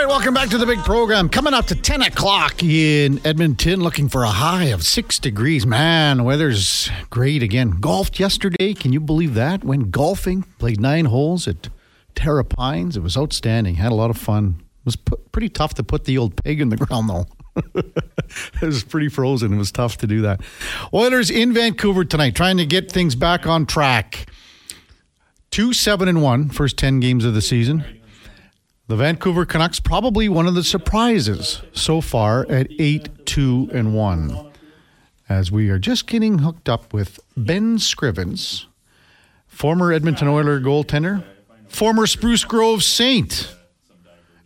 right, welcome back to the big program. Coming up to 10 o'clock in Edmonton, looking for a high of six degrees. Man, weather's great again. Golfed yesterday. Can you believe that? Went golfing, played nine holes at Terra Pines. It was outstanding. Had a lot of fun. It was p- pretty tough to put the old peg in the ground, though. it was pretty frozen. It was tough to do that. Oilers in Vancouver tonight, trying to get things back on track. Two seven and one, first ten games of the season. The Vancouver Canucks probably one of the surprises so far at 8 2 and 1. As we are just getting hooked up with Ben Scrivens, former Edmonton Oiler goaltender, former Spruce Grove Saint,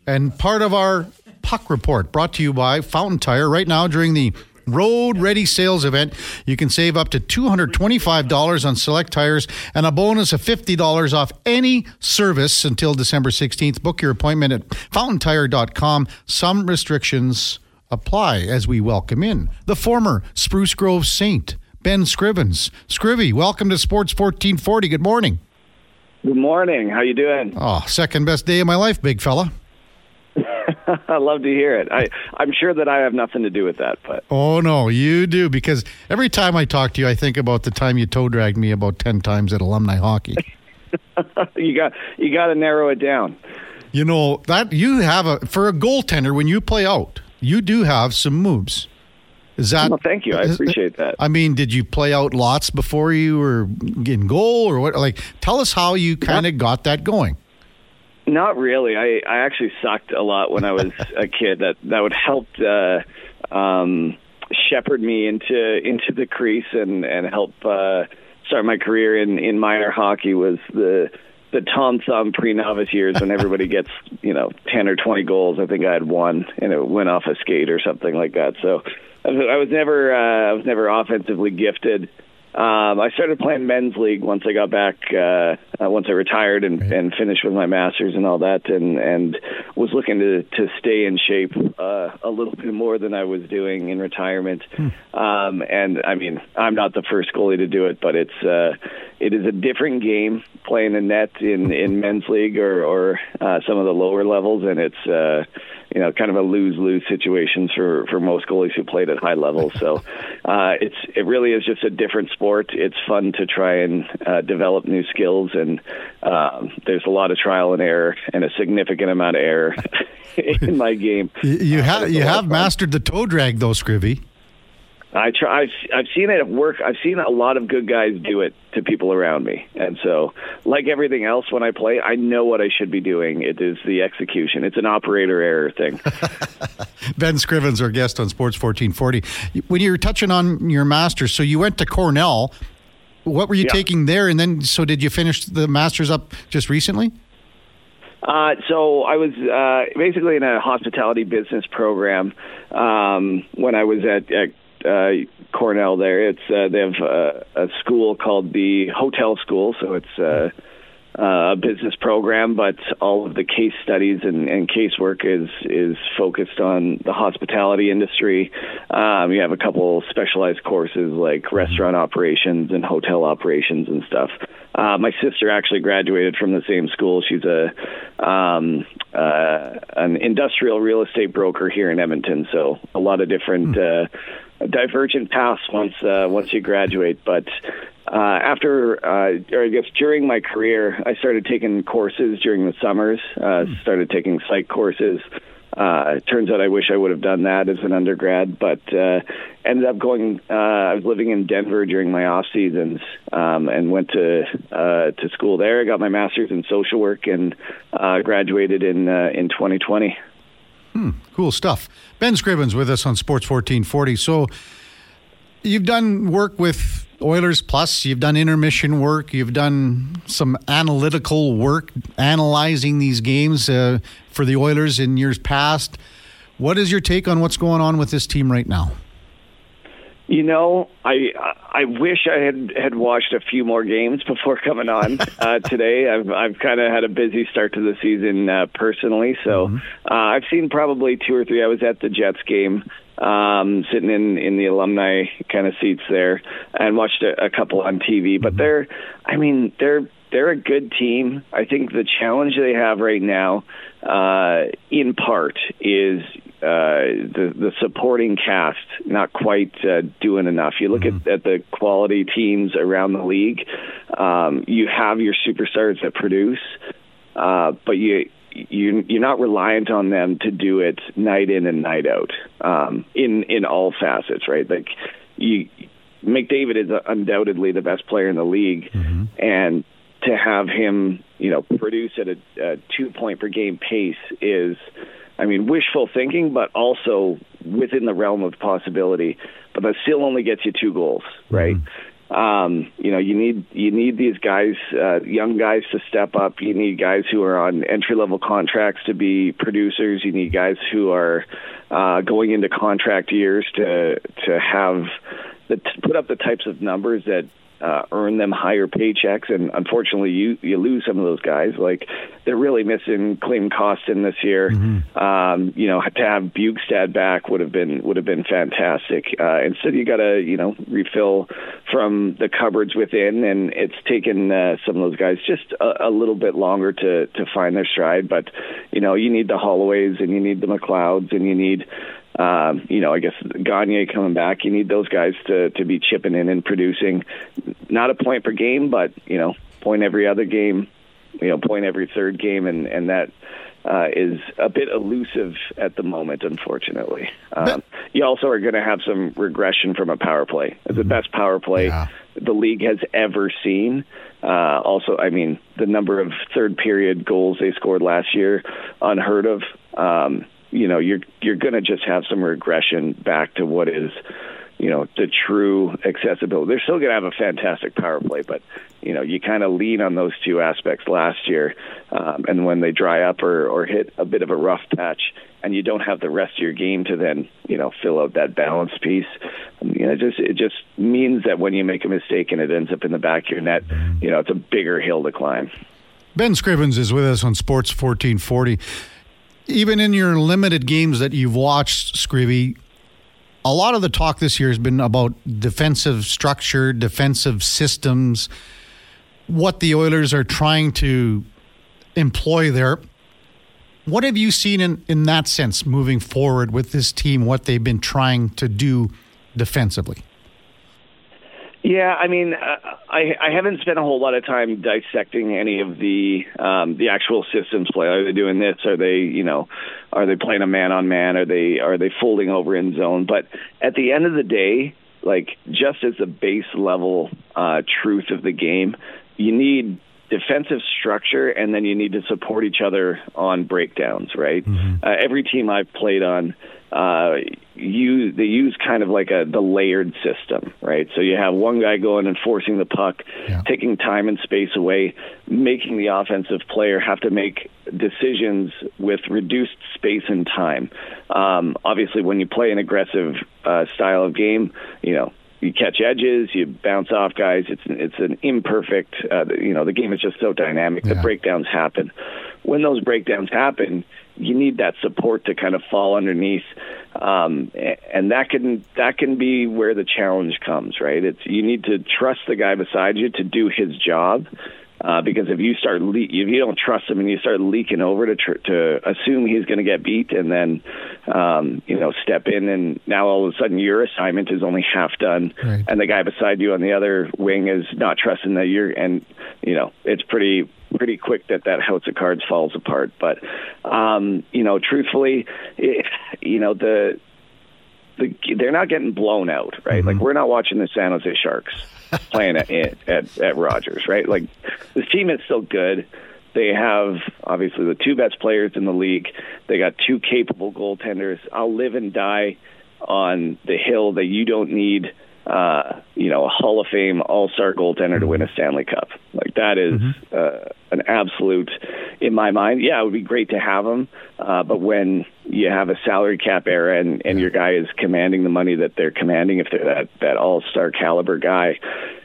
and part of our puck report brought to you by Fountain Tire right now during the Road Ready Sales event. You can save up to $225 on select tires and a bonus of $50 off any service until December 16th. Book your appointment at fountaintire.com. Some restrictions apply as we welcome in the former Spruce Grove Saint, Ben Scrivens. Scrivy, welcome to Sports 1440. Good morning. Good morning. How you doing? Oh, second best day of my life, big fella. I love to hear it. I, I'm sure that I have nothing to do with that, but Oh no, you do because every time I talk to you, I think about the time you toe dragged me about ten times at alumni hockey. you got you got to narrow it down. you know that you have a for a goaltender when you play out, you do have some moves. Is that? Well, thank you. I appreciate that. I mean, did you play out lots before you were in goal, or what? Like, tell us how you kind of got that going. Not really. I, I actually sucked a lot when I was a kid. That that would help uh, um, shepherd me into into the crease and and help uh, start my career in in minor hockey was the the Tom Thumb pre-novice years when everybody gets you know ten or twenty goals. I think I had one and it went off a skate or something like that. So I was, I was never uh, I was never offensively gifted. Um, I started playing men's league once I got back, uh, uh, once I retired and, and finished with my masters and all that, and and was looking to to stay in shape uh, a little bit more than I was doing in retirement. Um, and I mean, I'm not the first goalie to do it, but it's uh, it is a different game playing a net in in men's league or or uh, some of the lower levels, and it's. Uh, you know, kind of a lose-lose situation for for most goalies who played at high levels. So, uh, it's it really is just a different sport. It's fun to try and uh, develop new skills, and um, there's a lot of trial and error and a significant amount of error in my game. You, you Uh, have you have mastered the toe drag though, Scrivy. I try. I've, I've seen it at work. I've seen a lot of good guys do it to people around me, and so, like everything else, when I play, I know what I should be doing. It is the execution. It's an operator error thing. Ben Scrivens, our guest on Sports 1440. When you were touching on your master's, so you went to Cornell. What were you Yeah. taking there? And then, so did you finish the master's up just recently? Uh, so I was uh, basically in a hospitality business program um, when I was at, at uh, Cornell. There, it's uh, they have a, a school called the Hotel School, so it's uh, a business program, but all of the case studies and, and casework is is focused on the hospitality industry. Um, you have a couple specialized courses like restaurant operations and hotel operations and stuff. Uh, my sister actually graduated from the same school. She's a um, uh, an industrial real estate broker here in Edmonton. So a lot of different uh, divergent paths once uh, once you graduate. But uh, after, uh, or I guess during my career, I started taking courses during the summers. Uh, started taking psych courses. Uh, it turns out I wish I would have done that as an undergrad, but uh, ended up going. Uh, I was living in Denver during my off seasons, um, and went to uh, to school there. I got my master's in social work and uh, graduated in uh, in 2020. Cool stuff. Ben Scrivens with us on Sports 1440. So you've done work with Oilers Plus, you've done intermission work, you've done some analytical work analyzing these games uh, for the Oilers in years past. What is your take on what's going on with this team right now? You know, I I wish I had had watched a few more games before coming on uh, today. I've I've kind of had a busy start to the season uh, personally, so uh, I've seen probably two or three. I was at the Jets game, um, sitting in in the alumni kind of seats there, and watched a, a couple on TV. But they're, I mean, they're they're a good team. I think the challenge they have right now, uh, in part, is uh, the the supporting cast not quite uh, doing enough. You look mm-hmm. at, at the quality teams around the league. Um, you have your superstars that produce, uh, but you you you're not reliant on them to do it night in and night out um, in in all facets, right? Like you, McDavid is undoubtedly the best player in the league, mm-hmm. and to have him, you know, produce at a, a two point per game pace is, I mean, wishful thinking, but also within the realm of possibility. But that still only gets you two goals, right? Mm-hmm. Um, you know, you need you need these guys, uh, young guys, to step up. You need guys who are on entry level contracts to be producers. You need guys who are uh, going into contract years to to have the, put up the types of numbers that uh, earn them higher paychecks. And unfortunately, you you lose some of those guys. Like they're really missing Klim Kostin this year. Mm-hmm. Um, you know, to have Bjugstad back would have been would have been fantastic. Uh, instead, you got to you know refill from the cupboards within, and it's taken uh, some of those guys just a, a little bit longer to to find their stride. But you know, you need the Holloways and you need the McLeods and you need um, you know, I guess Gagner coming back, you need those guys to to be chipping in and producing, not a point per game, but you know, point every other game, you know, point every third game, and and that uh, is a bit elusive at the moment, unfortunately. Um, you also are going to have some regression from a power play. It's the mm-hmm. best power play yeah. the league has ever seen. Uh, also, I mean, the number of third period goals they scored last year, unheard of. Um, you know you're you're going to just have some regression back to what is you know the true accessibility. They're still going to have a fantastic power play, but you know you kind of lean on those two aspects last year, um, and when they dry up or or hit a bit of a rough patch, and you don't have the rest of your game to then you know fill out that balance piece, you know it just it just means that when you make a mistake and it ends up in the back of your net, you know it's a bigger hill to climb. Ben Scrivens is with us on Sports 1440 even in your limited games that you've watched, Scrivy, a lot of the talk this year has been about defensive structure, defensive systems, what the Oilers are trying to employ there. What have you seen in, in that sense moving forward with this team, what they've been trying to do defensively? Yeah, I mean, uh, I I haven't spent a whole lot of time dissecting any of the um, the actual systems play. Are they doing this? Are they, you know, are they playing a man on man? Are they are they folding over in zone? But at the end of the day, like just as a base level uh, truth of the game, you need defensive structure, and then you need to support each other on breakdowns. Right? Mm-hmm. Uh, every team I've played on uh, you they use kind of like a the layered system, right? So you have one guy going and forcing the puck, yeah. taking time and space away, making the offensive player have to make decisions with reduced space and time. Um, obviously, when you play an aggressive uh, style of game, you know you catch edges, you bounce off guys. It's it's an imperfect. Uh, you know the game is just so dynamic. Yeah. The breakdowns happen. When those breakdowns happen, you need that support to kind of fall underneath, um, and that can that can be where the challenge comes. Right? It's you need to trust the guy beside you to do his job. Uh, because if you start le- if you don't trust him and you start leaking over to tr- to assume he's going to get beat and then um, you know step in and now all of a sudden your assignment is only half done right. and the guy beside you on the other wing is not trusting that you're and you know it's pretty pretty quick that that house of cards falls apart. But um, you know, truthfully, it, you know the. The, they're not getting blown out, right? Mm-hmm. Like we're not watching the San Jose Sharks playing at, at at Rogers, right? Like this team is still good. They have obviously the two best players in the league. They got two capable goaltenders. I'll live and die on the hill that you don't need uh, you know, a Hall of Fame All Star goaltender to win a Stanley Cup. Like that is, mm-hmm. uh, an absolute, in my mind. Yeah, it would be great to have him, uh, but when you have a salary cap era and, and your guy is commanding the money that they're commanding, if they're that that All Star caliber guy,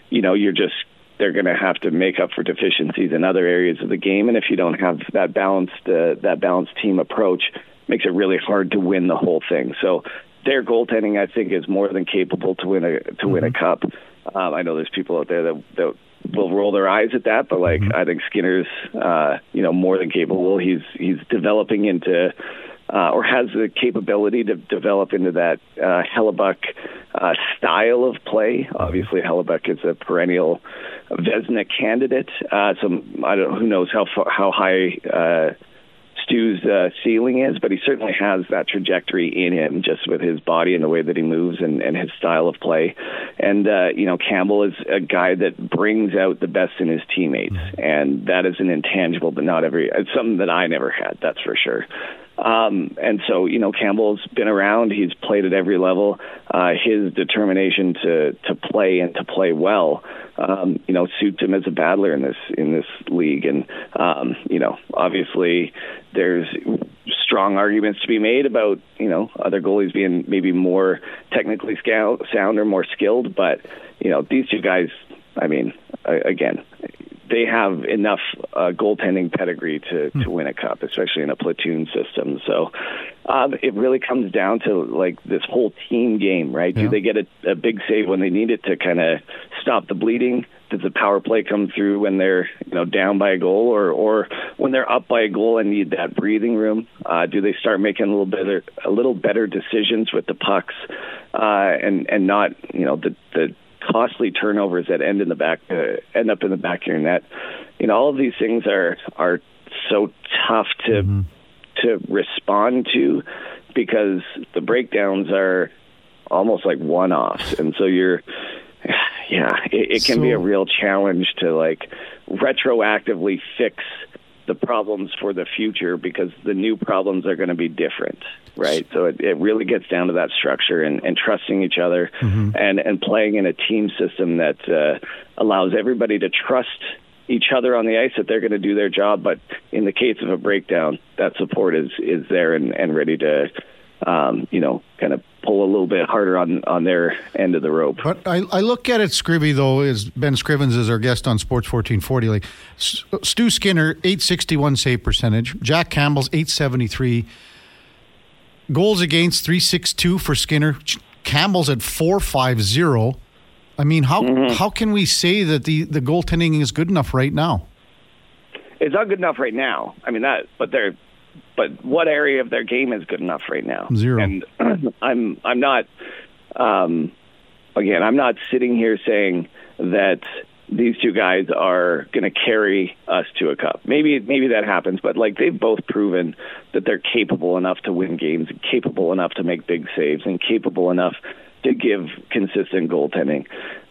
you know, you're just they're going to have to make up for deficiencies in other areas of the game, and if you don't have that balanced uh, that balanced team approach, makes it really hard to win the whole thing. So their goaltending, I think, is more than capable to win a to win a mm-hmm. cup. Um, I know there's people out there that that will roll their eyes at that, but like mm-hmm. I think Skinner's uh, you know more than capable. He's he's developing into uh, or has the capability to develop into that uh, Hellebuyck uh, style of play. Obviously, Hellebuyck is a perennial Vezina candidate. Uh, so I don't who knows how far, how high uh, Stu's uh, ceiling is, but he certainly has that trajectory in him just with his body and the way that he moves and, and his style of play. And, uh, you know, Campbell is a guy that brings out the best in his teammates. And that is an intangible, but not every, it's something that I never had, that's for sure. Um, and so, you know, Campbell's been around. He's played at every level. Uh, his determination to to play and to play well, um, you know, suits him as a battler in this in this league. And um, you know, obviously, there's strong arguments to be made about you know other goalies being maybe more technically sound or more skilled. But you know, these two guys. I mean, again, they have enough uh, goaltending pedigree to, to hmm. win a cup, especially in a platoon system. So um, it really comes down to like this whole team game, right? Yeah. Do they get a, a big save when they need it to kind of stop the bleeding? Does the power play come through when they're you know down by a goal, or or when they're up by a goal and need that breathing room? Uh, do they start making a little better a little better decisions with the pucks, uh, and and not you know the the costly turnovers that end in the back uh, end up in the back of your net. You know, all of these things are are so tough to mm-hmm. to respond to because the breakdowns are almost like one offs, and so you're yeah, it, it can so, be a real challenge to like retroactively fix the problems for the future because the new problems are going to be different, right? So it, it really gets down to that structure and, and trusting each other mm-hmm. and, and playing in a team system that uh, allows everybody to trust each other on the ice that they're going to do their job. But in the case of a breakdown, that support is, is there and, and ready to um, you know, kind of pull a little bit harder on on their end of the rope. But I, I look at it, Scrivy, though, is Ben Scrivens is our guest on Sports 1440. Like Stu Skinner, 861 save percentage. Jack Campbell's 873. Goals against 362 for Skinner. Campbell's at 450. I mean, how mm-hmm. how can we say that the, the goaltending is good enough right now? It's not good enough right now. I mean that, but they're but what area of their game is good enough right now? Zero. And I'm I'm not. Um, again, I'm not sitting here saying that these two guys are going to carry us to a cup. Maybe maybe that happens, but like they've both proven that they're capable enough to win games, capable enough to make big saves, and capable enough to give consistent goaltending.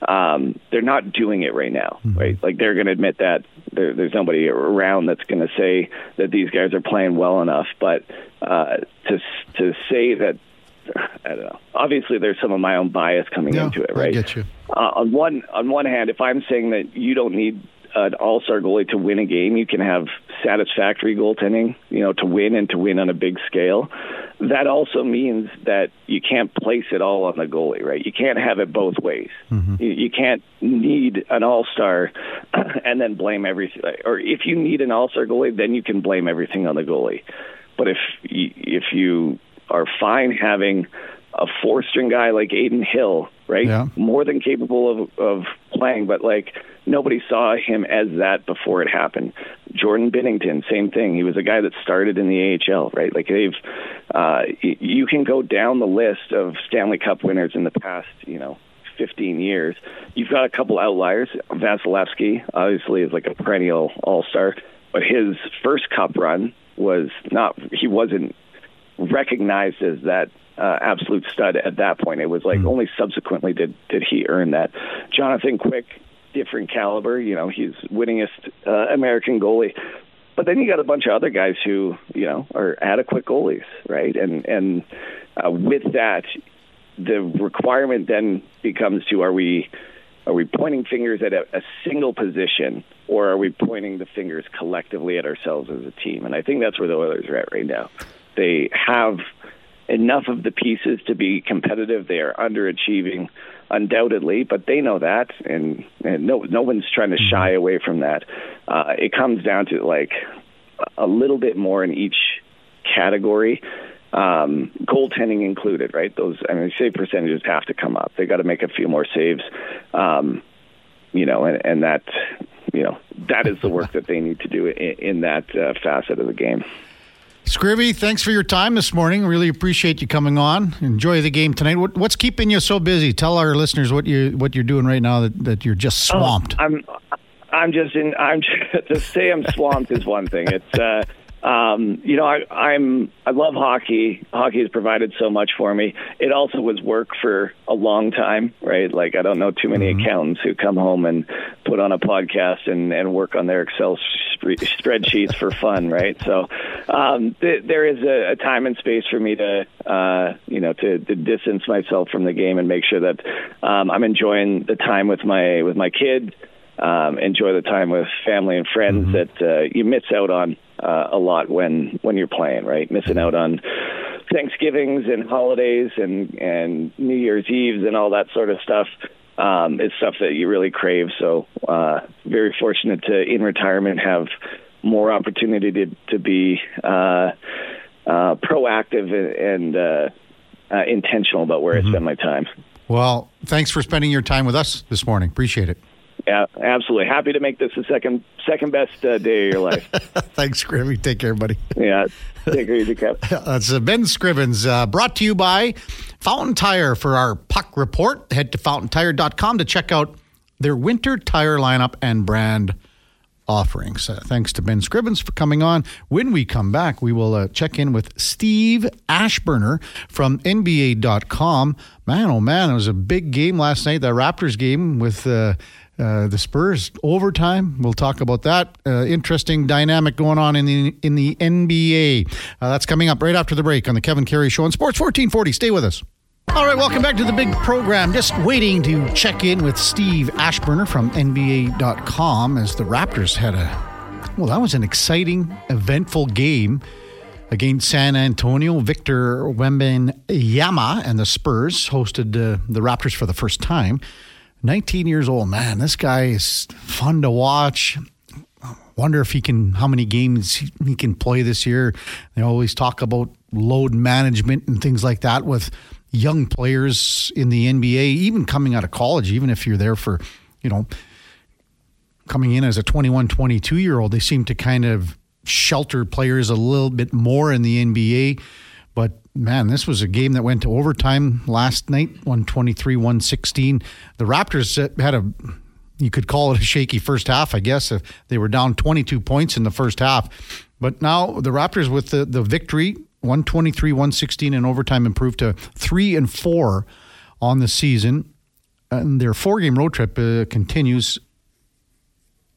Um, they're not doing it right now, mm-hmm. right? Like they're going to admit that there, there's nobody around that's going to say that these guys are playing well enough. But uh, to to say that, I don't know. Obviously, there's some of my own bias coming into it, right? I get you. Uh, on one on one hand, if I'm saying that you don't need an all-star goalie to win a game. You can have satisfactory goaltending, you know, to win and to win on a big scale. That also means that you can't place it all on the goalie, right? You can't have it both ways. Mm-hmm. You, you can't need an all-star and then blame everything. Or if you need an all-star goalie, then you can blame everything on the goalie. But if if you are fine having a four string guy like Adin Hill, right? Yeah. More than capable of, of playing, but like nobody saw him as that before it happened. Jordan Binnington, same thing. He was a guy that started in the AHL, right? Like they've, uh, you can go down the list of Stanley Cup winners in the past, you know, 15 years. You've got a couple outliers. Vasilevskiy, obviously, is like a perennial all star, but his first cup run was not, he wasn't recognized as that uh, absolute stud at that point. It was like mm. only subsequently did did he earn that. Jonathan Quick, different caliber. You know, he's winningest uh, American goalie. But then you got a bunch of other guys who you know are adequate goalies, right? And and uh, with that, the requirement then becomes to are we are we pointing fingers at a, a, single position or are we pointing the fingers collectively at ourselves as a team? And I think that's where the Oilers are at right now. They have enough of the pieces to be competitive. They are underachieving, undoubtedly, but they know that, and, and no no one's trying to mm-hmm. shy away from that. Uh, it comes down to like a little bit more in each category. Um, goaltending included, right? Those, I mean, save percentages have to come up. They got to make a few more saves. Um, you know, and, and that you know that is the work that they need to do in, in that uh, facet of the game. Scrivy, thanks for your time this morning. Really appreciate you coming on. Enjoy the game tonight. What, what's keeping you so busy? Tell our listeners what you what you're doing right now that, that you're just oh, swamped. Oh, I'm I'm just in. I'm just, to say I'm swamped is one thing. It's uh, um, you know, I, I'm I love hockey. Hockey has provided so much for me. It also was work for a long time, right? Like I don't know too many mm-hmm. accountants who come home and put on a podcast and and work on their Excel spreadsheets for fun, right? So um, th- there is a, a time and space for me to uh, you know to, to distance myself from the game and make sure that um, I'm enjoying the time with my with my kids um, enjoy the time with family and friends mm-hmm. that uh, you miss out on uh, a lot when when you're playing, right? Missing out on Thanksgivings and holidays and and New Year's Eves and all that sort of stuff. Um, is stuff that you really crave. So, uh, very fortunate to in retirement have more opportunity to to be uh, uh, proactive and, uh, uh, intentional about where mm-hmm. I spend my time. Well, thanks for spending your time with us this morning. Appreciate it. Yeah, absolutely. Happy to make this the second second best uh, day of your life. Thanks, Scrivens. Take care, buddy. Yeah, take care, easy. That's uh, Ben Scrivens, uh, brought to you by Fountain Tire for our puck report. Head to fountaintire.com to check out their winter tire lineup and brand offerings. Uh, thanks to Ben Scrivens for coming on. When we come back, we will uh, check in with Steve Aschburner from NBA.com. Man, oh man, it was a big game last night, the Raptors game with. Uh, uh, the Spurs overtime. We'll talk about that. Uh, interesting dynamic going on in the in the NBA. Uh, that's coming up right after the break on the Kevin Karius Show on Sports 1440. Stay with us. All right, welcome back to the big program. Just waiting to check in with Steve Aschburner from NBA.com as the Raptors had a well, that was an exciting, eventful game against San Antonio. Victor Wembanyama and the Spurs hosted uh, the Raptors for the first time. 19 years old, man, this guy is fun to watch. Wonder if he can, how many games he can play this year. They always talk about load management and things like that with young players in the NBA, even coming out of college, even if you're there for, you know, coming in as a 21, 22 year old, they seem to kind of shelter players a little bit more in the NBA. But man, this was a game that went to overtime last night, 123 116. The Raptors had a, you could call it a shaky first half, I guess. If they were down 22 points in the first half. But now the Raptors, with the, the victory, 123 116 in overtime, improved to 3 and 4 on the season. And their four game road trip uh, continues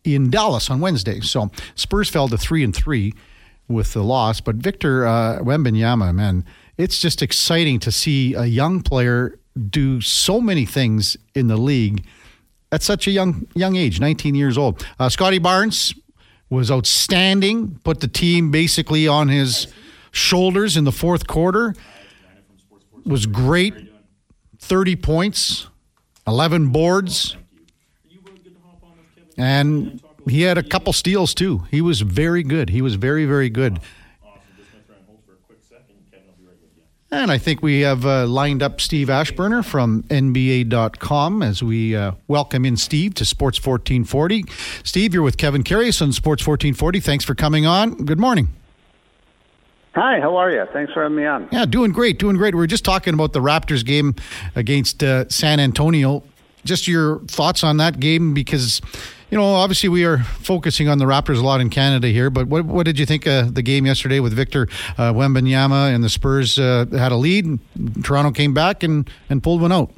in Dallas on Wednesday. So Spurs fell to 3 and 3 with the loss. But Victor uh, Wembanyama, man, it's just exciting to see a young player do so many things in the league at such a young young age, 19 years old. Uh, Scottie Barnes was outstanding, put the team basically on his shoulders in the fourth quarter. Was great, 30 points, 11 boards, and he had a couple steals too. He was very good. He was very, very good. And I think we have uh, lined up Steve Aschburner from NBA.com as we uh, welcome in Steve to Sports 1440. Steve, you're with Kevin Karius on Sports 1440. Thanks for coming on. Good morning. Hi, how are you? Thanks for having me on. Yeah, doing great, doing great. We are just talking about the Raptors game against uh, San Antonio. Just your thoughts on that game because you know, obviously we are focusing on the Raptors a lot in Canada here, but what, what did you think of the game yesterday with Victor uh, Wembanyama and the Spurs uh, had a lead? Toronto came back and, and pulled one out.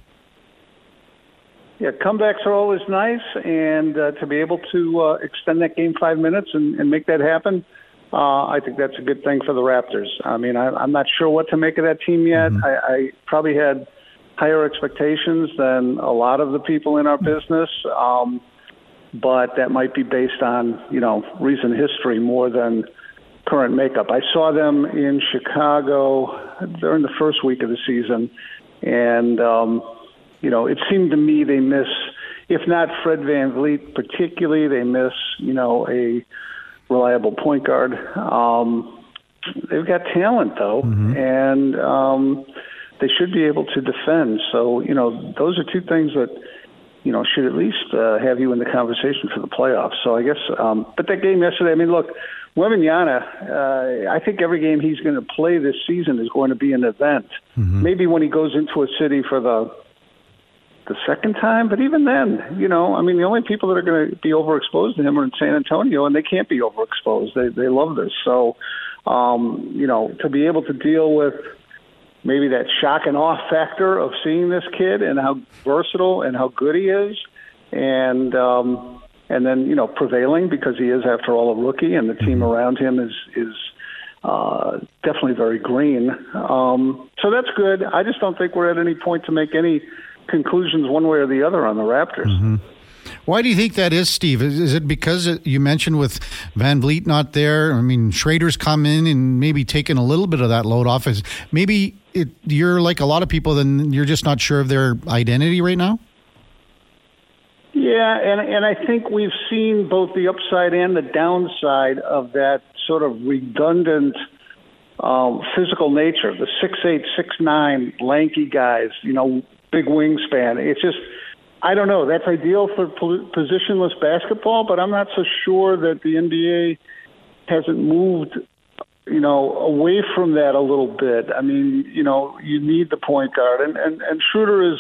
Yeah, comebacks are always nice, and uh, to be able to uh, extend that game five minutes and, and make that happen, uh, I think that's a good thing for the Raptors. I mean, I, I'm not sure what to make of that team yet. Mm-hmm. I, I probably had higher expectations than a lot of the people in our business. Um, but that might be based on you know recent history more than current makeup. I saw them in Chicago during the first week of the season, and um, you know it seemed to me they miss, if not Fred Van VanVleet particularly, they miss you know a reliable point guard. Um, they've got talent though, mm-hmm. and um, they should be able to defend. So you know those are two things that you know, should at least uh, have you in the conversation for the playoffs. So I guess, um, but that game yesterday, I mean, look, Wembanyama, uh, I think every game he's going to play this season is going to be an event. Mm-hmm. Maybe when he goes into a city for the the second time, but even then, you know, I mean, the only people that are going to be overexposed to him are in San Antonio, and they can't be overexposed. They they love this, so um, you know, to be able to deal with maybe that shock and awe factor of seeing this kid and how versatile and how good he is, and um, and then you know prevailing because he is after all a rookie and the team mm-hmm. around him is is uh, definitely very green. Um, so that's good. I just don't think we're at any point to make any conclusions one way or the other on the Raptors. Mm-hmm. Why do you think that is, Steve? Is it because you mentioned with VanVleet not there? I mean, Schroeder's come in and maybe taken a little bit of that load off. Is maybe it, you're like a lot of people, then you're just not sure of their identity right now? Yeah, and and I think we've seen both the upside and the downside of that sort of redundant um, physical nature. Of the six eight, six nine, lanky guys, you know, big wingspan. It's just, I don't know. That's ideal for positionless basketball, but I'm not so sure that the NBA hasn't moved you know, away from that a little bit. I mean, you know, you need the point guard, and and, and Schroeder is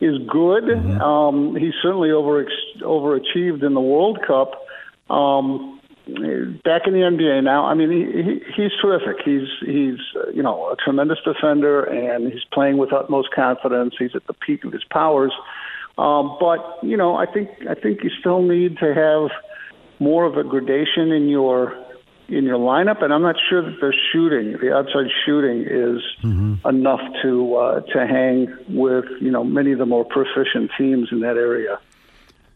is good. Mm-hmm. Um, he certainly over overachieved in the World Cup. Um, back in the NBA now, I mean, he, he he's terrific. He's he's you know a tremendous defender, and he's playing with utmost confidence. He's at the peak of his powers. Um, but you know, I think I think you still need to have more of a gradation in your in your lineup, and I'm not sure that the shooting, the outside shooting, is mm-hmm. enough to uh, to hang with you know many of the more proficient teams in that area.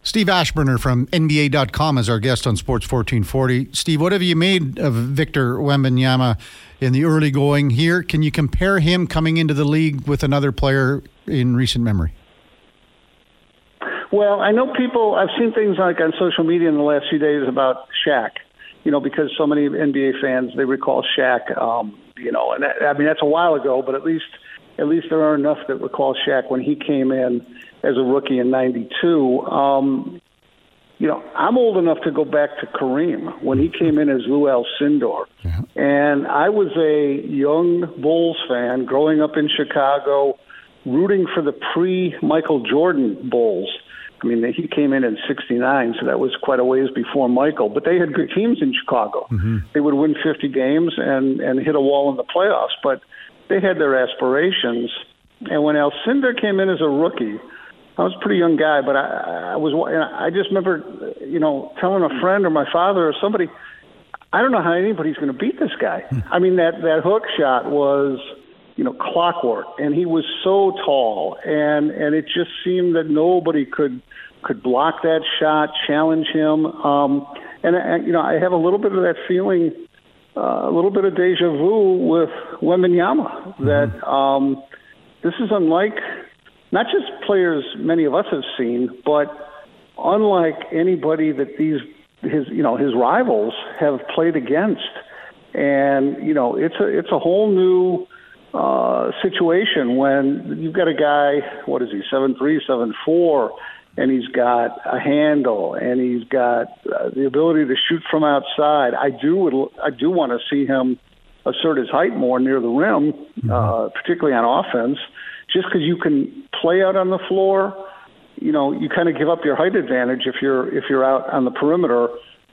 Steve Aschburner from NBA.com is our guest on Sports 1440. Steve, what have you made of Victor Wembanyama in the early going here? Can you compare him coming into the league with another player in recent memory? Well, I know people. I've seen things like on social media in the last few days about Shaq you know, because so many NBA fans they recall Shaq. Um, you know, and that, I mean that's a while ago, but at least at least there are enough that recall Shaq when he came in as a rookie in '92. Um, you know, I'm old enough to go back to Kareem when he came in as Lou Alcindor. Yeah. And I was a young Bulls fan growing up in Chicago, rooting for the pre Michael Jordan Bulls. I mean, he came in in '69, so that was quite a ways before Michael. But they had good teams in Chicago. Mm-hmm. They would win 50 games and and hit a wall in the playoffs. But they had their aspirations. And when Alcindor came in as a rookie, I was a pretty young guy, but I, I was. I just remember, you know, telling a friend or my father or somebody, I don't know how anybody's going to beat this guy. Hmm. I mean, that that hook shot was you know, clockwork. And he was so tall, and and it just seemed that nobody could could block that shot, challenge him. Um, and, and you know, I have a little bit of that feeling, uh, a little bit of deja vu with Wembanyama. Mm-hmm. That um, this is unlike not just players many of us have seen, but unlike anybody that these his you know his rivals have played against. And you know, it's a it's a whole new uh, situation when you've got a guy, what is he, seven three, seven four, and he's got a handle and he's got uh, the ability to shoot from outside. I do would I do want to see him assert his height more near the rim, mm-hmm. uh, particularly on offense, just because you can play out on the floor. You know, you kind of give up your height advantage if you're if you're out on the perimeter.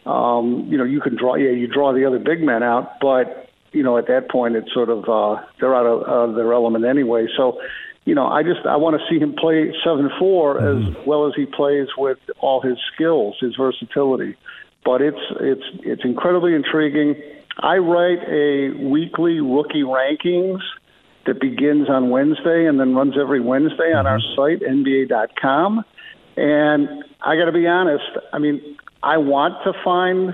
Um, you know, you can draw. Yeah, you draw the other big men out, but you know, at that point, it's sort of uh, they're out of uh, their element anyway. So, you know, I just I want to see him play seven four mm-hmm. as well as he plays with all his skills, his versatility. But it's it's it's incredibly intriguing. I write a weekly rookie rankings that begins on Wednesday and then runs every Wednesday on our mm-hmm. site nba.com. And I got to be honest, I mean, I want to find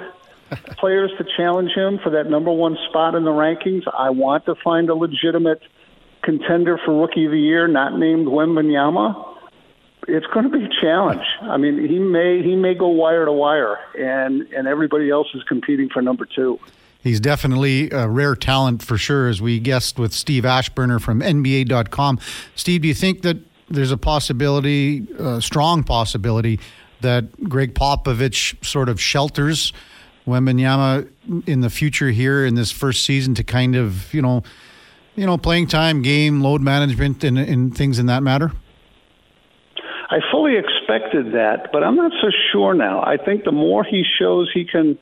players to challenge him for that number one spot in the rankings. I want to find a legitimate contender for Rookie of the Year, not named Wembanyama. It's going to be a challenge. I mean, he may he may go wire to wire, and and everybody else is competing for number two. He's definitely a rare talent for sure, as we guessed with Steve Aschburner from NBA.com. Steve, do you think that there's a possibility, a strong possibility, that Gregg Popovich sort of shelters Wembanyama in the future here in this first season to kind of, you know, you know, playing time, game, load management, and, and things in that matter? I fully expected that, but I'm not so sure now. I think the more he shows he can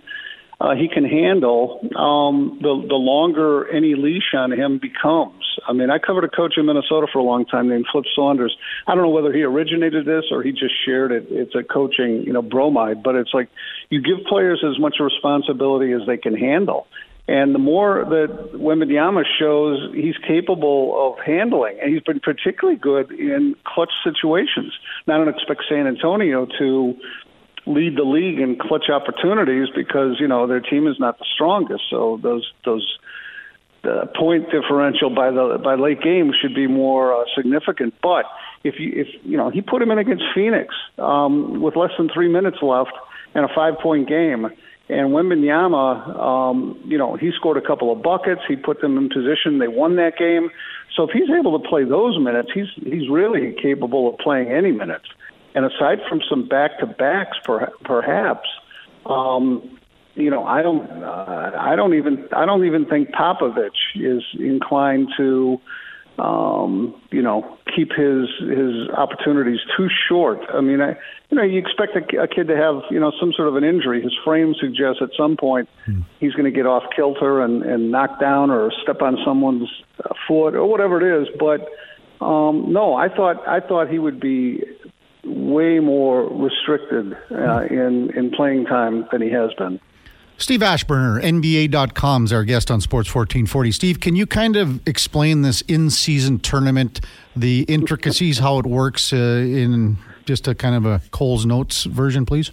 uh, he can handle, um, the the longer any leash on him becomes. I mean, I covered a coach in Minnesota for a long time named Flip Saunders. I don't know whether he originated this or he just shared it. It's a coaching, you know, bromide, but it's like you give players as much responsibility as they can handle. And the more that Wembanyama shows he's capable of handling, and he's been particularly good in clutch situations. Now, I don't expect San Antonio to lead the league in clutch opportunities because you know their team is not the strongest. So those those the point differential by the by late game should be more uh, significant. But if you if you know he put him in against Phoenix um, with less than three minutes left and a five point game and Wembanyama, um, you know, he scored a couple of buckets. He put them in position. They won that game. So if he's able to play those minutes, he's he's really capable of playing any minutes. And aside from some back to backs, perhaps, um, you know, I don't, uh, I don't even, I don't even think Popovich is inclined to um, you know, keep his his opportunities too short. I mean, I, you know, you expect a, a kid to have you know some sort of an injury. His frame suggests at some point hmm. he's going to get off kilter and and knock down or step on someone's uh, foot or whatever it is. But um, no, I thought I thought he would be way more restricted uh, in in playing time than he has been. Steve Aschburner, NBA.com, is our guest on Sports 1440. Steve, can you kind of explain this in season tournament, the intricacies, how it works uh, in just a kind of a Cole's Notes version, please?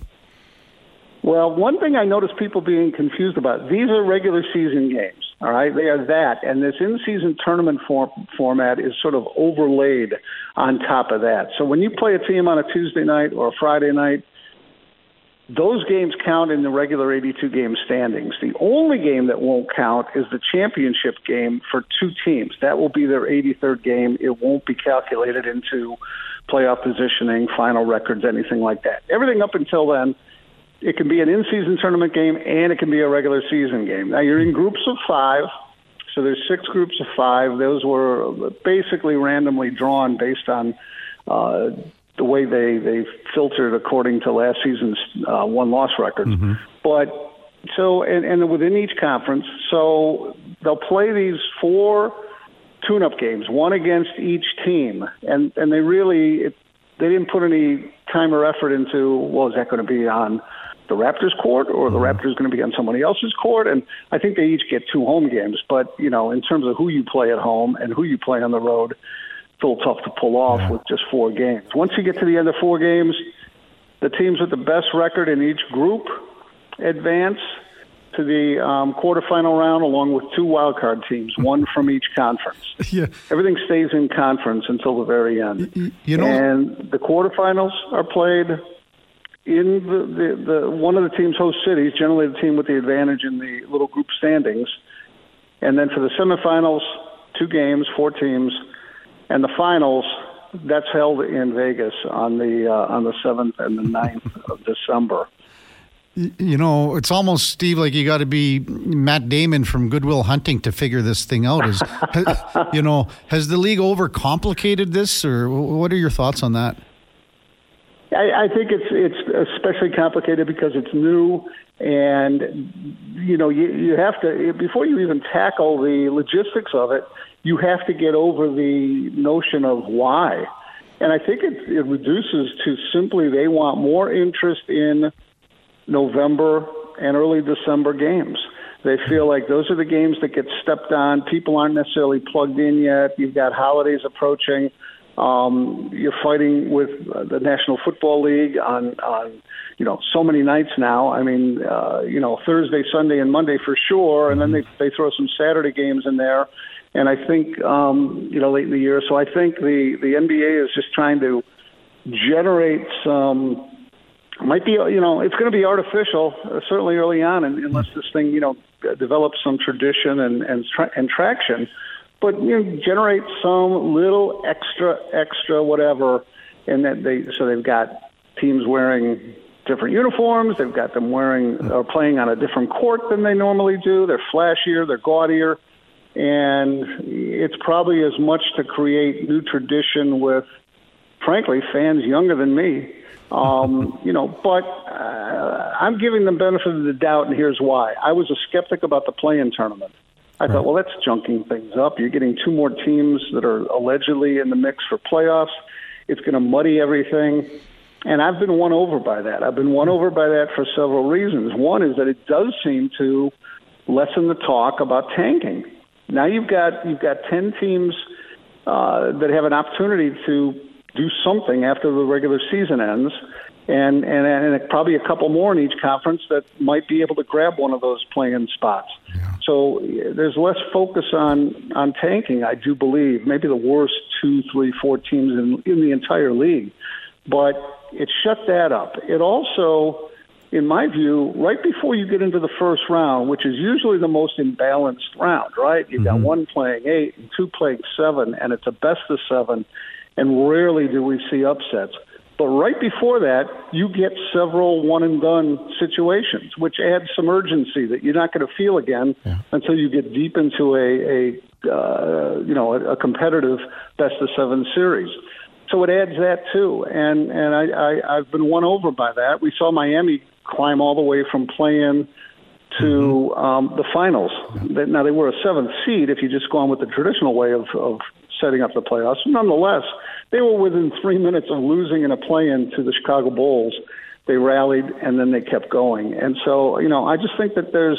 Well, one thing I noticed people being confused about these are regular season games, all right? They are that. And this in season tournament form, format is sort of overlaid on top of that. So when you play a team on a Tuesday night or a Friday night, those games count in the regular 82 game standings. The only game that won't count is the championship game for two teams. That will be their 83rd game. It won't be calculated into playoff positioning, final records, anything like that. Everything up until then, it can be an in season tournament game and it can be a regular season game. Now, you're in groups of five. So there's six groups of five. Those were basically randomly drawn based on uh, the way they they filtered according to last season's uh, one loss record. Mm-hmm. But so and, and within each conference, so they'll play these four tune-up games, one against each team, and and they really it, they didn't put any time or effort into well, is that going to be on the Raptors court or the mm-hmm. Raptors going to be on somebody else's court? And I think they each get two home games, but you know, in terms of who you play at home and who you play on the road it's a little tough to pull off yeah. with just four games. Once you get to the end of four games, the teams with the best record in each group advance to the um, quarterfinal round, along with two wildcard teams, one from each conference. Yeah. Everything stays in conference until the very end. You know, and the quarterfinals are played in the, the, the one of the team's host cities, generally the team with the advantage in the little group standings. And then for the semifinals, two games, four teams and the finals that's held in Vegas on the uh, on the seventh and the 9th of December. You know, it's almost Steve like you got to be Matt Damon from Good Will Hunting to figure this thing out. Is you know, has the league overcomplicated this, or what are your thoughts on that? I, I think it's it's especially complicated because it's new, and you know you you have to before you even tackle the logistics of it, you have to get over the notion of why. And I think it, it reduces to simply they want more interest in November and early December games. They feel like those are the games that get stepped on. People aren't necessarily plugged in yet. You've got holidays approaching. Um, you're fighting with the National Football League on on you know so many nights now. I mean, uh, you know Thursday, Sunday, and Monday for sure, and then they they throw some Saturday games in there. And I think um, you know late in the year, so I think the the NBA is just trying to generate some. Might be, you know, it's going to be artificial, uh, certainly early on, unless this thing, you know, develops some tradition and and, tra- and traction but you know, generate some little extra, extra whatever, and that they so they've got teams wearing different uniforms. They've got them wearing or playing on a different court than they normally do. They're flashier, they're gaudier, and it's probably as much to create new tradition with, frankly, fans younger than me. Um, you know, but uh, I'm giving them benefit of the doubt, and here's why. I was a skeptic about the play-in tournament. I right. thought, well, that's junking things up. You're getting two more teams that are allegedly in the mix for playoffs. It's going to muddy everything. And I've been won over by that. I've been won over by that for several reasons. One is that it does seem to lessen the talk about tanking. Now you've got you've got ten teams uh, that have an opportunity to do something after the regular season ends, and and and probably a couple more in each conference that might be able to grab one of those playing spots. Yeah. So there's less focus on on tanking. I do believe maybe the worst two, three, four teams in in the entire league, but it shut that up. It also in my view, right before you get into the first round, which is usually the most imbalanced round, right? You've got mm-hmm. one playing eight and two playing seven, and it's a best of seven, and rarely do we see upsets. But right before that, you get several one and done situations, which adds some urgency that you're not going to feel again yeah. until you get deep into a, a uh, you know a, a competitive best of seven series. So it adds that too, and and I, I I've been won over by that. We saw Miami climb all the way from play-in to mm-hmm. um, the finals. Now they were a seventh seed if you just go on with the traditional way of, of setting up the playoffs. Nonetheless, they were within three minutes of losing in a play-in to the Chicago Bulls. They rallied and then they kept going. And so, you know, I just think that there's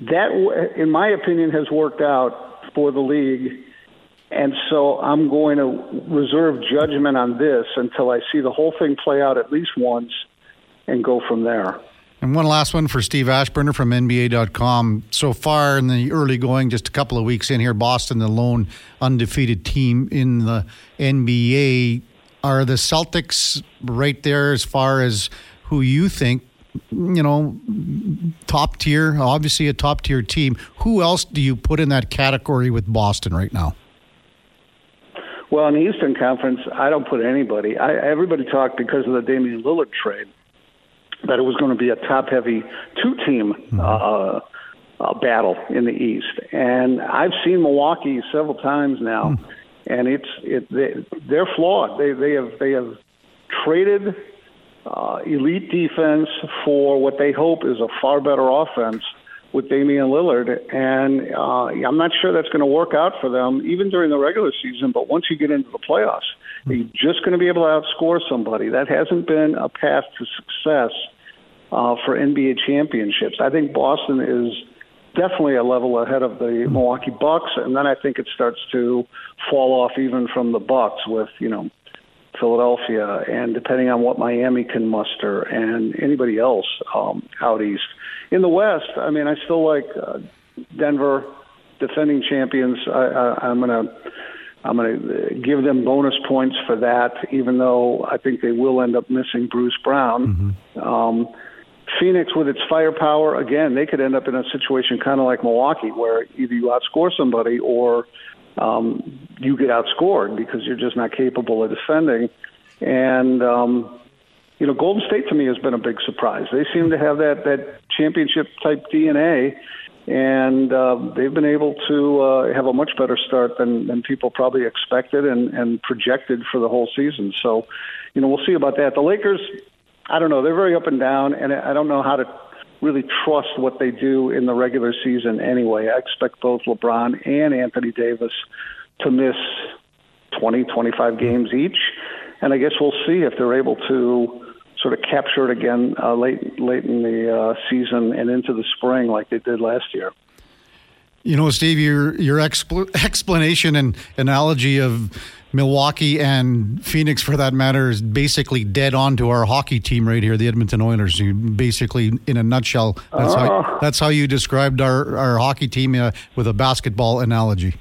that, in my opinion, has worked out for the league. And so I'm going to reserve judgment on this until I see the whole thing play out at least once and go from there. And one last one for Steve Aschburner from NBA.com. So far in the early going, just a couple of weeks in here, Boston, the lone undefeated team in the NBA. Are the Celtics right there as far as who you think, you know, top tier, obviously a top tier team? Who else do you put in that category with Boston right now? Well, in the Eastern Conference, I don't put anybody. I, everybody talked because of the Damian Lillard trade that it was going to be a top-heavy two-team mm-hmm. uh, uh, battle in the East, and I've seen Milwaukee several times now, mm. and it's it they, they're flawed. They they have they have traded uh, elite defense for what they hope is a far better offense with Damian Lillard, and uh, I'm not sure that's going to work out for them even during the regular season. But once you get into the playoffs, are you just going to be able to outscore somebody? That hasn't been a path to success uh, for NBA championships. I think Boston is definitely a level ahead of the Milwaukee Bucks, and then I think it starts to fall off even from the Bucks with you know Philadelphia, and depending on what Miami can muster, and anybody else um, out east. In the West, I mean, I still like uh, Denver, defending champions. I, I, I'm gonna. I'm going to give them bonus points for that, even though I think they will end up missing Bruce Brown. Mm-hmm. Um, Phoenix, with its firepower, again, they could end up in a situation kind of like Milwaukee, where either you outscore somebody or um, you get outscored because you're just not capable of defending. And um, you know, Golden State to me has been a big surprise. They seem to have that that championship type DNA, and uh, they've been able to uh, have a much better start than than people probably expected and and projected for the whole season. So, you know, we'll see about that. The Lakers, I don't know. They're very up and down, and I don't know how to really trust what they do in the regular season anyway. I expect both LeBron and Anthony Davis to miss 20, 25 games each, and I guess we'll see if they're able to sort of capture it again uh, late late in the uh, season and into the spring like they did last year. You know, Steve, your your expl- explanation and analogy of Milwaukee and Phoenix, for that matter, is basically dead on to our hockey team right here, the Edmonton Oilers. You basically, in a nutshell, that's, how, oh. that's how you described our, our hockey team uh, with a basketball analogy.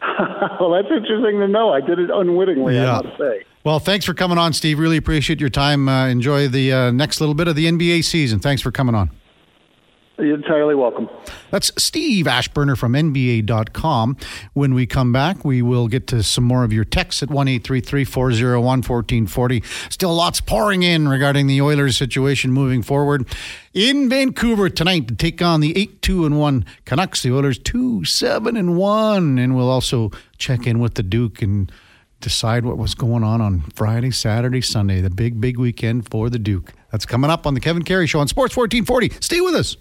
well, that's interesting to know. I did it unwittingly, yeah. I must say. Well, thanks for coming on, Steve. Really appreciate your time. Uh, enjoy the uh, next little bit of the NBA season. Thanks for coming on. You're entirely welcome. That's Steve Aschburner from NBA.com. When we come back, we will get to some more of your texts at 1 401 1440. Still lots pouring in regarding the Oilers situation moving forward. In Vancouver tonight to take on the 8 2 and 1 Canucks. The Oilers 2 7 and 1. And we'll also check in with the Duke and decide what was going on on Friday, Saturday, Sunday. The big, big weekend for the Duke. That's coming up on the Kevin Karius Show on Sports 1440. Stay with us.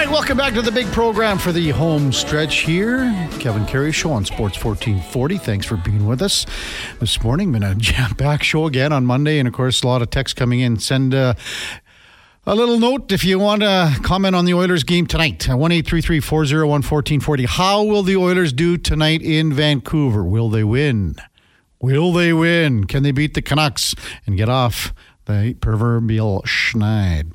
Right, welcome back to the big program for the home stretch here. Kevin Karius Show on Sports 1440. Thanks for being with us this morning. Been a jam packed show again on Monday, and of course, a lot of texts coming in. Send uh, a little note if you want to comment on the Oilers game tonight. 1 401 1440. How will the Oilers do tonight in Vancouver? Will they win? Will they win? Can they beat the Canucks and get off the proverbial schneid?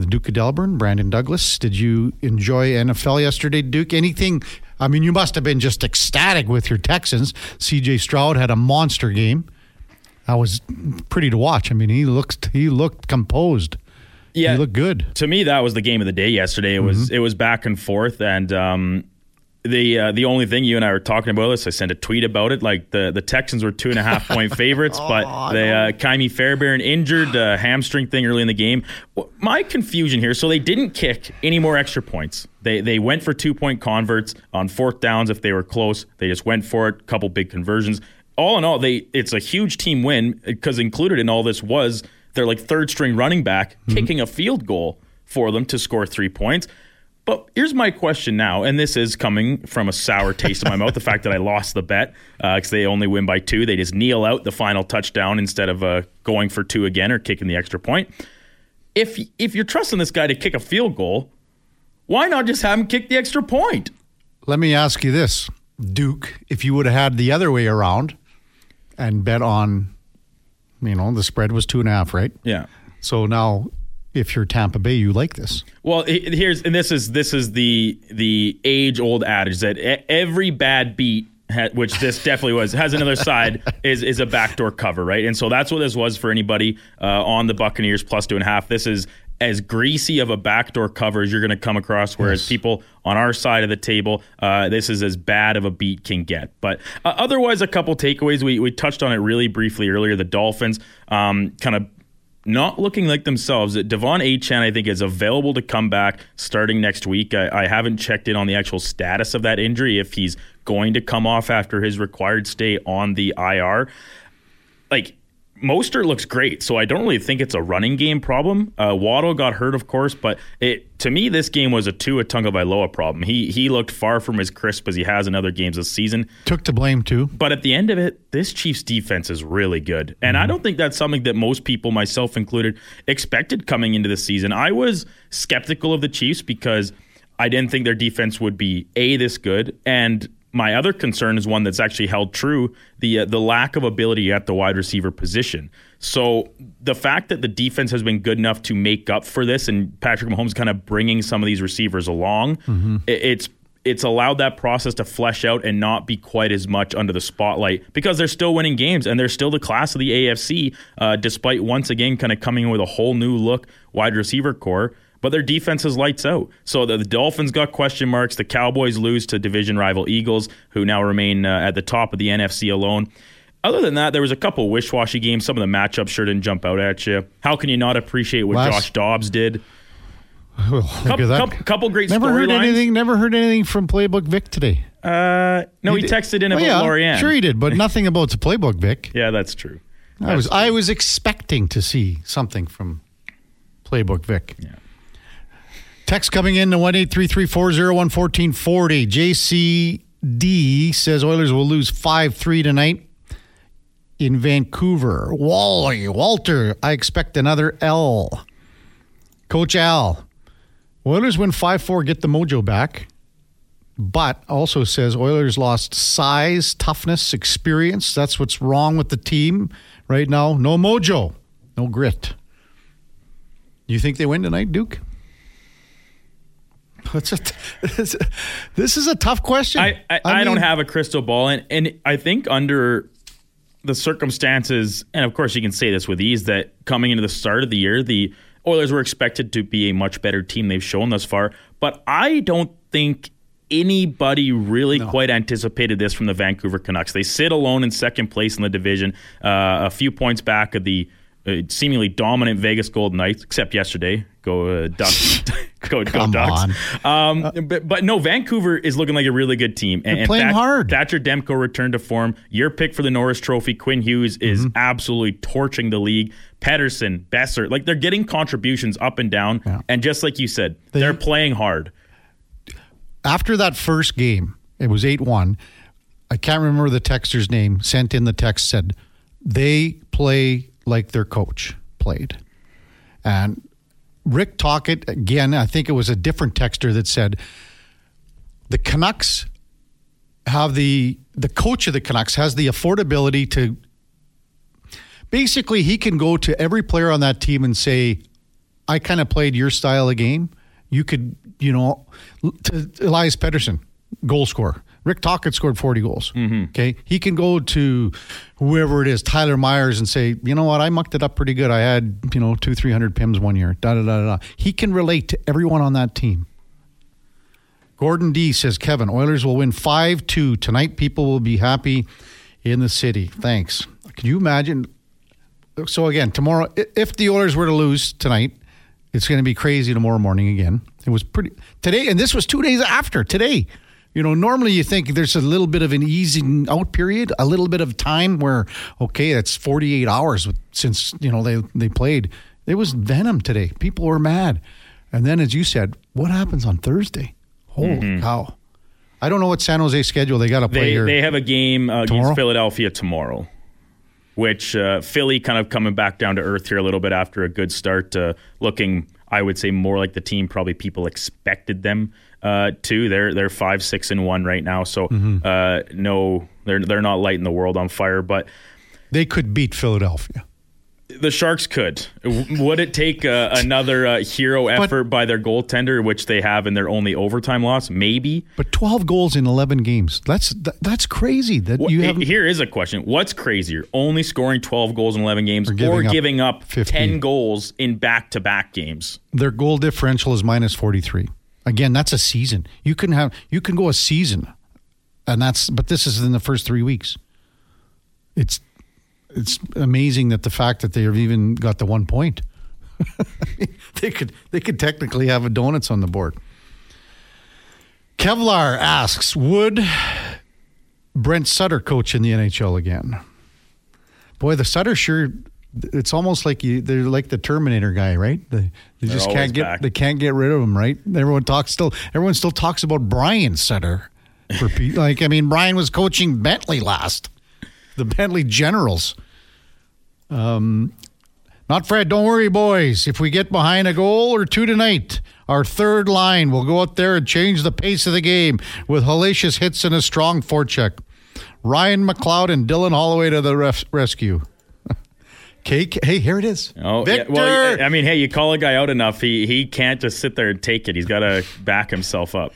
The Duke of Delburne, Brandon Douglas. Did you enjoy NFL yesterday, Duke? Anything? I mean, you must have been just ecstatic with your Texans. CJ Stroud had a monster game. That was pretty to watch. I mean, he looked he looked composed. Yeah, he looked good. To me, that was the game of the day yesterday. It mm-hmm. was it was back and forth, and um, the uh, the only thing you and I were talking about this, I sent a tweet about it. Like the, the Texans were two and a half point favorites, oh, but the uh, Ka'imi Fairbairn injured uh, hamstring thing early in the game. My confusion here, so they didn't kick any more extra points. They they went for two point converts on fourth downs if they were close. They just went for it. Couple big conversions. All in all, they it's a huge team win because included in all this was their like third string running back mm-hmm. kicking a field goal for them to score three points. But here's my question now, and this is coming from a sour taste in my mouth. The fact that I lost the bet because uh, they only win by two, they just kneel out the final touchdown instead of uh, going for two again or kicking the extra point. If if you're trusting this guy to kick a field goal, why not just have him kick the extra point? Let me ask you this, Duke: If you would have had the other way around and bet on, you know, the spread was two and a half, right? Yeah. So now if you're Tampa Bay, you like this. Well, here's and this is this is the the age old adage that every bad beat which this definitely was, has another side, is is a backdoor cover, right? And so that's what this was for anybody uh, on the Buccaneers plus two and a half. This is as greasy of a backdoor cover as you're going to come across. Whereas yes. people on our side of the table, uh, this is as bad of a beat can get. But uh, otherwise, a couple takeaways. We we touched on it really briefly earlier. The Dolphins um, kind of not looking like themselves. De'Von Achane, I think, is available to come back starting next week. I, I, haven't checked in on the actual status of that injury, if he's going to come off after his required stay on the IR. Like, Mostert looks great, so I don't really think it's a running game problem. Uh, Waddle got hurt, of course, but it to me this game was a Tua Tagovailoa problem. He he looked far from as crisp as he has in other games this season. Took to blame too. But at the end of it, this Chiefs defense is really good, and mm-hmm. I don't think that's something that most people, myself included, expected coming into the season. I was skeptical of the Chiefs because I didn't think their defense would be a this good and my other concern is one that's actually held true the uh, the lack of ability at the wide receiver position. So the fact that the defense has been good enough to make up for this, and Patrick Mahomes kind of bringing some of these receivers along, mm-hmm. it, it's it's allowed that process to flesh out and not be quite as much under the spotlight because they're still winning games and they're still the class of the AFC, uh, despite once again kind of coming in with a whole new look wide receiver corps but their defense is lights out. So the, the, Dolphins got question marks. The Cowboys lose to division rival Eagles, who now remain uh, at the top of the NFC alone. Other than that, there was a couple wish-washy games. Some of the matchups sure didn't jump out at you. How can you not appreciate what Last, Josh Dobbs did? Well, couple, couple, couple, great never heard lines. anything. Never heard anything from Playbook Vic today. Uh, no, he, he texted in about well, yeah, Lorianne. Sure, he did, but nothing about the Playbook Vic. yeah, that's true. That's I was true. I was expecting to see something from Playbook Vic. Yeah. Text coming in to 1 1440. JCD says Oilers will lose 5 3 tonight in Vancouver. Wally, Walter, I expect another L. Coach Al, Oilers win 5 4, get the mojo back. But also says Oilers lost size, toughness, experience. That's what's wrong with the team right now. No mojo, no grit. You think they win tonight, Duke? It's a, it's a, this is a tough question. I, I, I, I don't have a crystal ball, and, and I think under the circumstances, and of course you can say this with ease, that coming into the start of the year, the Oilers were expected to be a much better team they've shown thus far, but I don't think anybody really no. quite anticipated this from the Vancouver Canucks. They sit alone in second place in the division, uh, a few points back of the uh, seemingly dominant Vegas Golden Knights, except yesterday. Go uh, Ducks. go, go Ducks. Um, uh, but, but, no, Vancouver is looking like a really good team. And, playing and hard. Thatcher Demko returned to form. Your pick for the Norris Trophy, Quinn Hughes, is mm-hmm. absolutely torching the league. Pettersson, Boeser, like they're getting contributions up and down. Yeah. And just like you said, they, they're playing hard. After that first game, it was 8 1. I can't remember the texter's name, sent in the text, said, they play like their coach played. And Rick Tocchet, again, I think it was a different texter that said the Canucks have the the coach of the Canucks has the affordability to basically he can go to every player on that team and say, I kind of played your style of game. You could, you know, to Elias Pettersson, goal scorer. Rick Tocchet scored 40 goals. Mm-hmm. Okay. He can go to whoever it is, Tyler Myers, and say, you know what, I mucked it up pretty good. I had, you know, two, 300 PIMs one year. Da, da, da, da. He can relate to everyone on that team. Gordon D says, Kevin, Oilers will win 5 2. Tonight, people will be happy in the city. Thanks. Can you imagine? So, again, tomorrow, if the Oilers were to lose tonight, it's going to be crazy tomorrow morning again. It was pretty today, and this was two days after today. You know, normally you think there's a little bit of an easing out period, a little bit of time where, okay, it's 48 hours since, you know, they, they played. It was venom today. People were mad. And then, as you said, what happens on Thursday? Holy mm-hmm. cow. I don't know what San Jose schedule they got to play they, here. They have a game uh, against Philadelphia tomorrow, which uh, Philly kind of coming back down to earth here a little bit after a good start, uh, looking, I would say, more like the team probably people expected them uh, too. They're they're five six and one right now, so mm-hmm. uh, no, they're they're not lighting the world on fire, but they could beat Philadelphia. The Sharks could. Would it take uh, another uh, hero effort but, by their goaltender, which they have in their only overtime loss? Maybe. But twelve goals in eleven games. That's that's crazy. That well, you have. Here is a question: What's crazier, only scoring twelve goals in eleven games, or giving, or giving up, up ten goals in back to back games? Their goal differential is minus forty three. Again, that's a season. You can have you can go a season, and that's but this is in the first three weeks. It's it's amazing that the fact that they have even got the one point. they could they could technically have a donuts on the board. Kevlar asks, would Brent Sutter coach in the NHL again? Boy, the Sutter sure it's almost like you they're like the Terminator guy, right? They, they just can't get back. they can't get rid of him, right? Everyone talks still everyone still talks about Brian Sutter. For like I mean, Brian was coaching Bentley last, the Bentley Generals. Um, not Fred. Don't worry, boys. If we get behind a goal or two tonight, our third line will go out there and change the pace of the game with hellacious hits and a strong forecheck. Ryan McLeod and Dylan Holloway to the ref- rescue. Cake. Hey, here it is. Oh, Victor. Yeah, well, I mean, hey, you call a guy out enough, he he can't just sit there and take it. He's got to back himself up.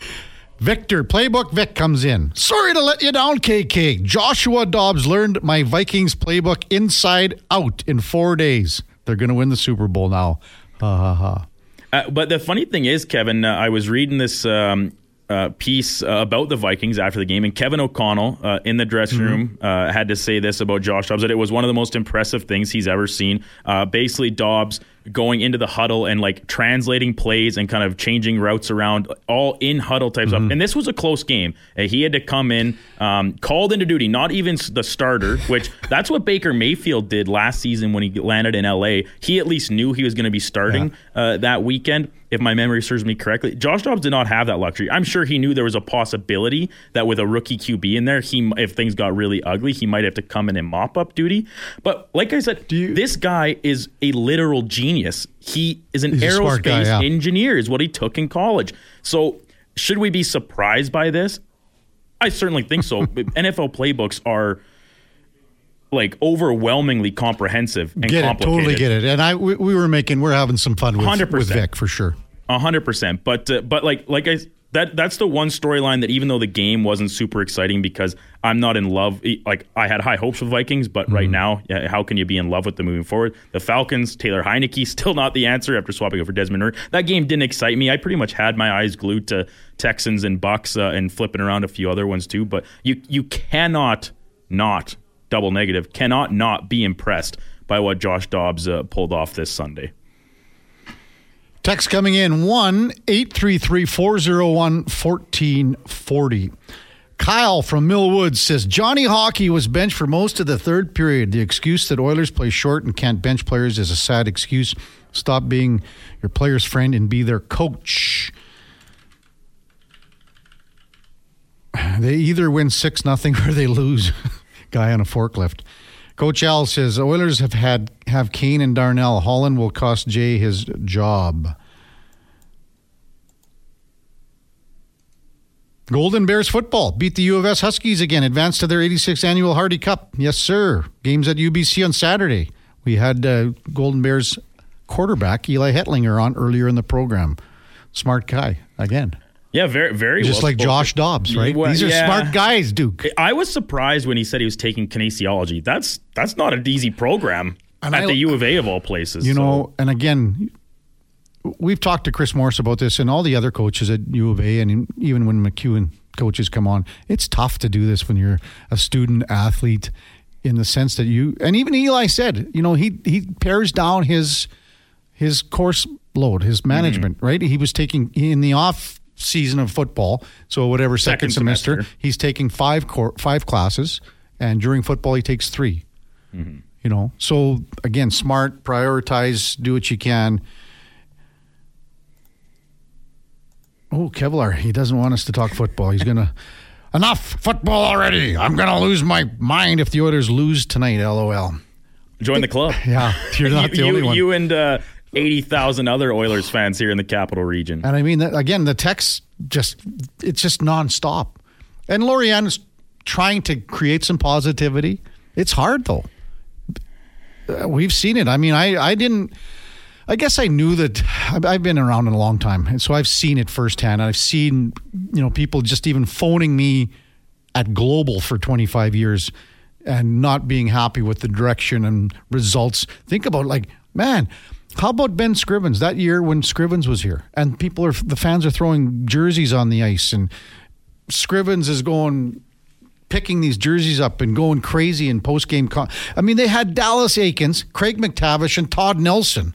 Victor, playbook Vic comes in. Sorry to let you down, KK. Joshua Dobbs learned my Vikings playbook inside out in four days. They're going to win the Super Bowl now. Ha ha ha. Uh, but the funny thing is, Kevin, uh, I was reading this um, uh, piece uh, about the Vikings after the game, and Kevin O'Connell uh, in the dressing mm-hmm. room uh, had to say this about Josh Dobbs that it was one of the most impressive things he's ever seen. Uh, basically, Dobbs going into the huddle and like translating plays and kind of changing routes around, all in huddle type mm-hmm. stuff. And this was a close game. Uh, he had to come in, um, called into duty, not even the starter, which that's what Baker Mayfield did last season when he landed in LA. He at least knew he was going to be starting yeah. uh, that weekend. If my memory serves me correctly, Josh Dobbs did not have that luxury. I'm sure he knew there was a possibility that with a rookie QB in there, he if things got really ugly, he might have to come in and mop up duty. But like I said, you, this guy is a literal genius genius. He is an aerospace guy, yeah. engineer, is what he took in college. So, should we be surprised by this? I certainly think so. NFL playbooks are like overwhelmingly comprehensive and get complicated. It, totally get it. And I we, we were making we're having some fun with, 100%. with Vic for sure. hundred percent. But uh, but like like I That that's the one storyline that even though the game wasn't super exciting because I'm not in love. Like I had high hopes with Vikings, but mm-hmm. right now, how can you be in love with them moving forward? The Falcons, Taylor Heinicke, still not the answer after swapping over Desmond Ridder. That game didn't excite me. I pretty much had my eyes glued to Texans and Bucks uh, and flipping around a few other ones too. But you you cannot not double negative cannot not be impressed by what Josh Dobbs uh, pulled off this Sunday. Text coming in 1 833 401 1440. Kyle from Millwood says Johnny Hockey was benched for most of the third period. The excuse that Oilers play short and can't bench players is a sad excuse. Stop being your player's friend and be their coach. They either win 6 nothing or they lose. Guy on a forklift. Coach Al says Oilers have had have Kane and Darnell. Holland will cost Jay his job. Golden Bears football beat the U of S Huskies again, advanced to their 86th annual Hardy Cup. Yes, sir. Games at UBC on Saturday. We had uh, Golden Bears quarterback Eli Hetlinger on earlier in the program. Smart guy again. Yeah, very, very. Just well like spoken. Josh Dobbs, right? Well, These are yeah. smart guys, Duke. I was surprised when he said he was taking kinesiology. That's that's not an easy program and at I, the U of A of all places. You so. know, and again, we've talked to Chris Morris about this, and all the other coaches at U of A, and even when MacEwan coaches come on, it's tough to do this when you're a student athlete. In the sense that you, and even Eli said, you know, he he pares down his his course load, his management, mm-hmm. right? He was taking in the off season of football. So whatever second, second semester, semester, he's taking five cor- five classes, and during football he takes 3 mm-hmm. You know, so again, smart, prioritize, do what you can. Oh, Kevlar, he doesn't want us to talk football. He's gonna enough football already. I'm gonna lose my mind if the Oilers lose tonight. LOL. Join the club. Yeah, you're not you, the only one. You and uh, 80,000 other Oilers fans here in the capital region. And I mean, again, the text just, it's just nonstop. And Lorianne's trying to create some positivity. It's hard, though. Uh, we've seen it. I mean, I, I didn't, I guess I knew that I've been around in a long time. And so I've seen it firsthand. I've seen, you know, people just even phoning me at Global for 25 years and not being happy with the direction and results. Think about like, man, how about Ben Scrivens that year when Scrivens was here and people are the fans are throwing jerseys on the ice and Scrivens is going picking these jerseys up and going crazy in post game. Con- I mean, they had Dallas Eakins, Craig MacTavish, and Todd Nelson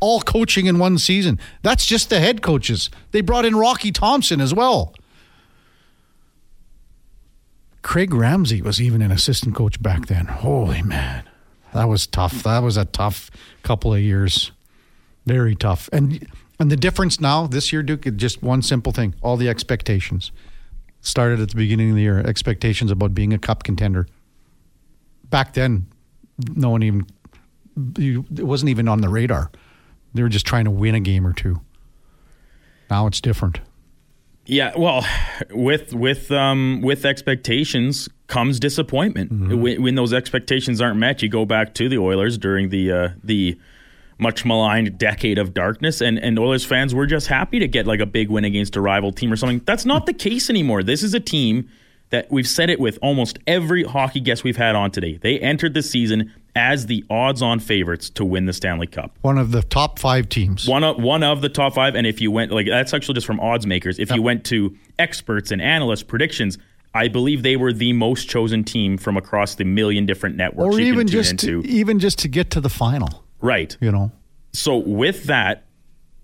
all coaching in one season. That's just the head coaches. They brought in Rocky Thompson as well. Craig Ramsay was even an assistant coach back then. Holy man. That was tough. That was a tough couple of years. Very tough. And and the difference now this year, Duke, just one simple thing: all the expectations started at the beginning of the year. Expectations about being a cup contender. Back then, no one even it wasn't even on the radar. They were just trying to win a game or two. Now it's different. Yeah, well, with with um, with expectations comes disappointment. Mm-hmm. When, when, those expectations aren't met, you go back to the Oilers during the uh, the much maligned decade of darkness, and and Oilers fans were just happy to get like a big win against a rival team or something. That's not the case anymore. This is a team that we've said it with almost every hockey guest we've had on today. They entered the season as the odds-on favorites to win the Stanley Cup. One of the top five teams. One of one of the top five, and if you went like that's actually just from odds makers. If yep. you went to experts and analysts predictions, I believe they were the most chosen team from across the million different networks. Or even just to, even just to get to the final. Right. You know. So with that,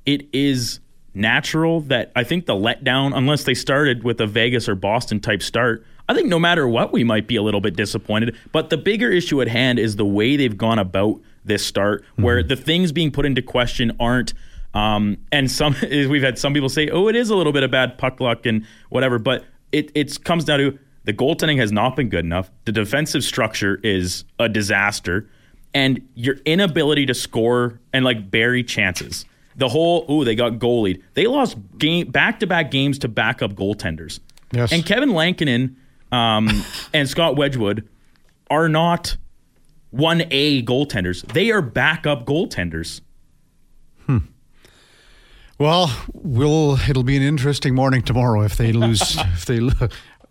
it is natural that I think the letdown, unless they started with a Vegas or Boston type start, I think no matter what, we might be a little bit disappointed. But the bigger issue at hand is the way they've gone about this start, mm-hmm. where the things being put into question aren't. Um, and some we've had some people say, "Oh, it is a little bit of bad puck luck and whatever," but it it comes down to the goaltending has not been good enough. The defensive structure is a disaster, and your inability to score and like bury chances. The whole oh they got goalied. They lost game back to back games to backup goaltenders. Yes. And Kevin Lankinen um, and Scott Wedgewood are not one A goaltenders. They are backup goaltenders. Hmm. Well, we'll it'll be an interesting morning tomorrow if they lose. if they,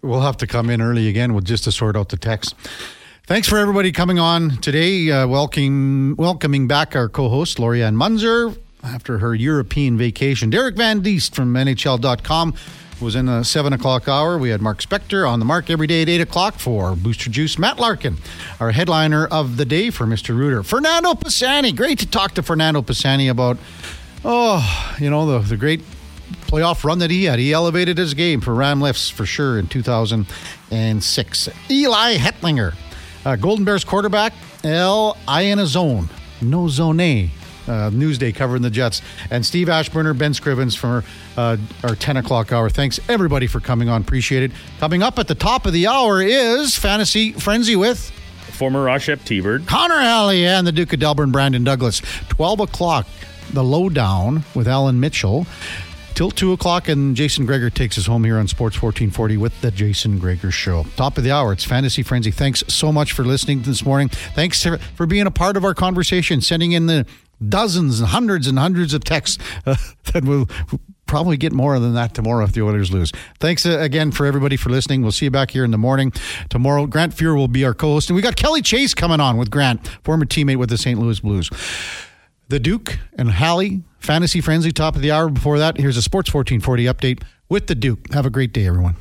we'll have to come in early again with just to sort out the text. Thanks for everybody coming on today. Uh, welcoming welcoming back our co-host Lorianne Munzer after her European vacation. Derek Van Diest from NHL.com was in the seven o'clock hour. We had Mark Spector on the mark every day at eight o'clock for Booster Juice. Matt Larkin, our headliner of the day for Mr. Rooter. Fernando Pisani. Great to talk to Fernando Pisani about, oh, you know, the, the great playoff run that he had. He elevated his game for Ram Lifts for sure in 2006. Eli Hetlinger, uh, Golden Bears quarterback, L. I in a zone. No zone uh, Newsday covering the Jets. And Steve Aschburner, Ben Scrivens for uh, our 10 o'clock hour. Thanks, everybody, for coming on. Appreciate it. Coming up at the top of the hour is Fantasy Frenzy with former Roshep T-Bird, Connor Alley, and the Duke of Delburne, Brandon Douglas. 12 o'clock, the lowdown with Alan Mitchell. Till 2 o'clock, and Jason Gregor takes us home here on Sports 1440 with the Jason Gregor Show. Top of the hour, it's Fantasy Frenzy. Thanks so much for listening this morning. Thanks for being a part of our conversation, sending in the dozens and hundreds and hundreds of texts uh, that will probably get more than that tomorrow if the Oilers lose. Thanks uh, again for everybody for listening. We'll see you back here in the morning. Tomorrow, Grant Fuhr will be our co host. And we got Kelly Chase coming on with Grant, former teammate with the St. Louis Blues. The Duke and Hallie, Fantasy Frenzy, top of the hour. Before that, here's a Sports 1440 update with the Duke. Have a great day, everyone.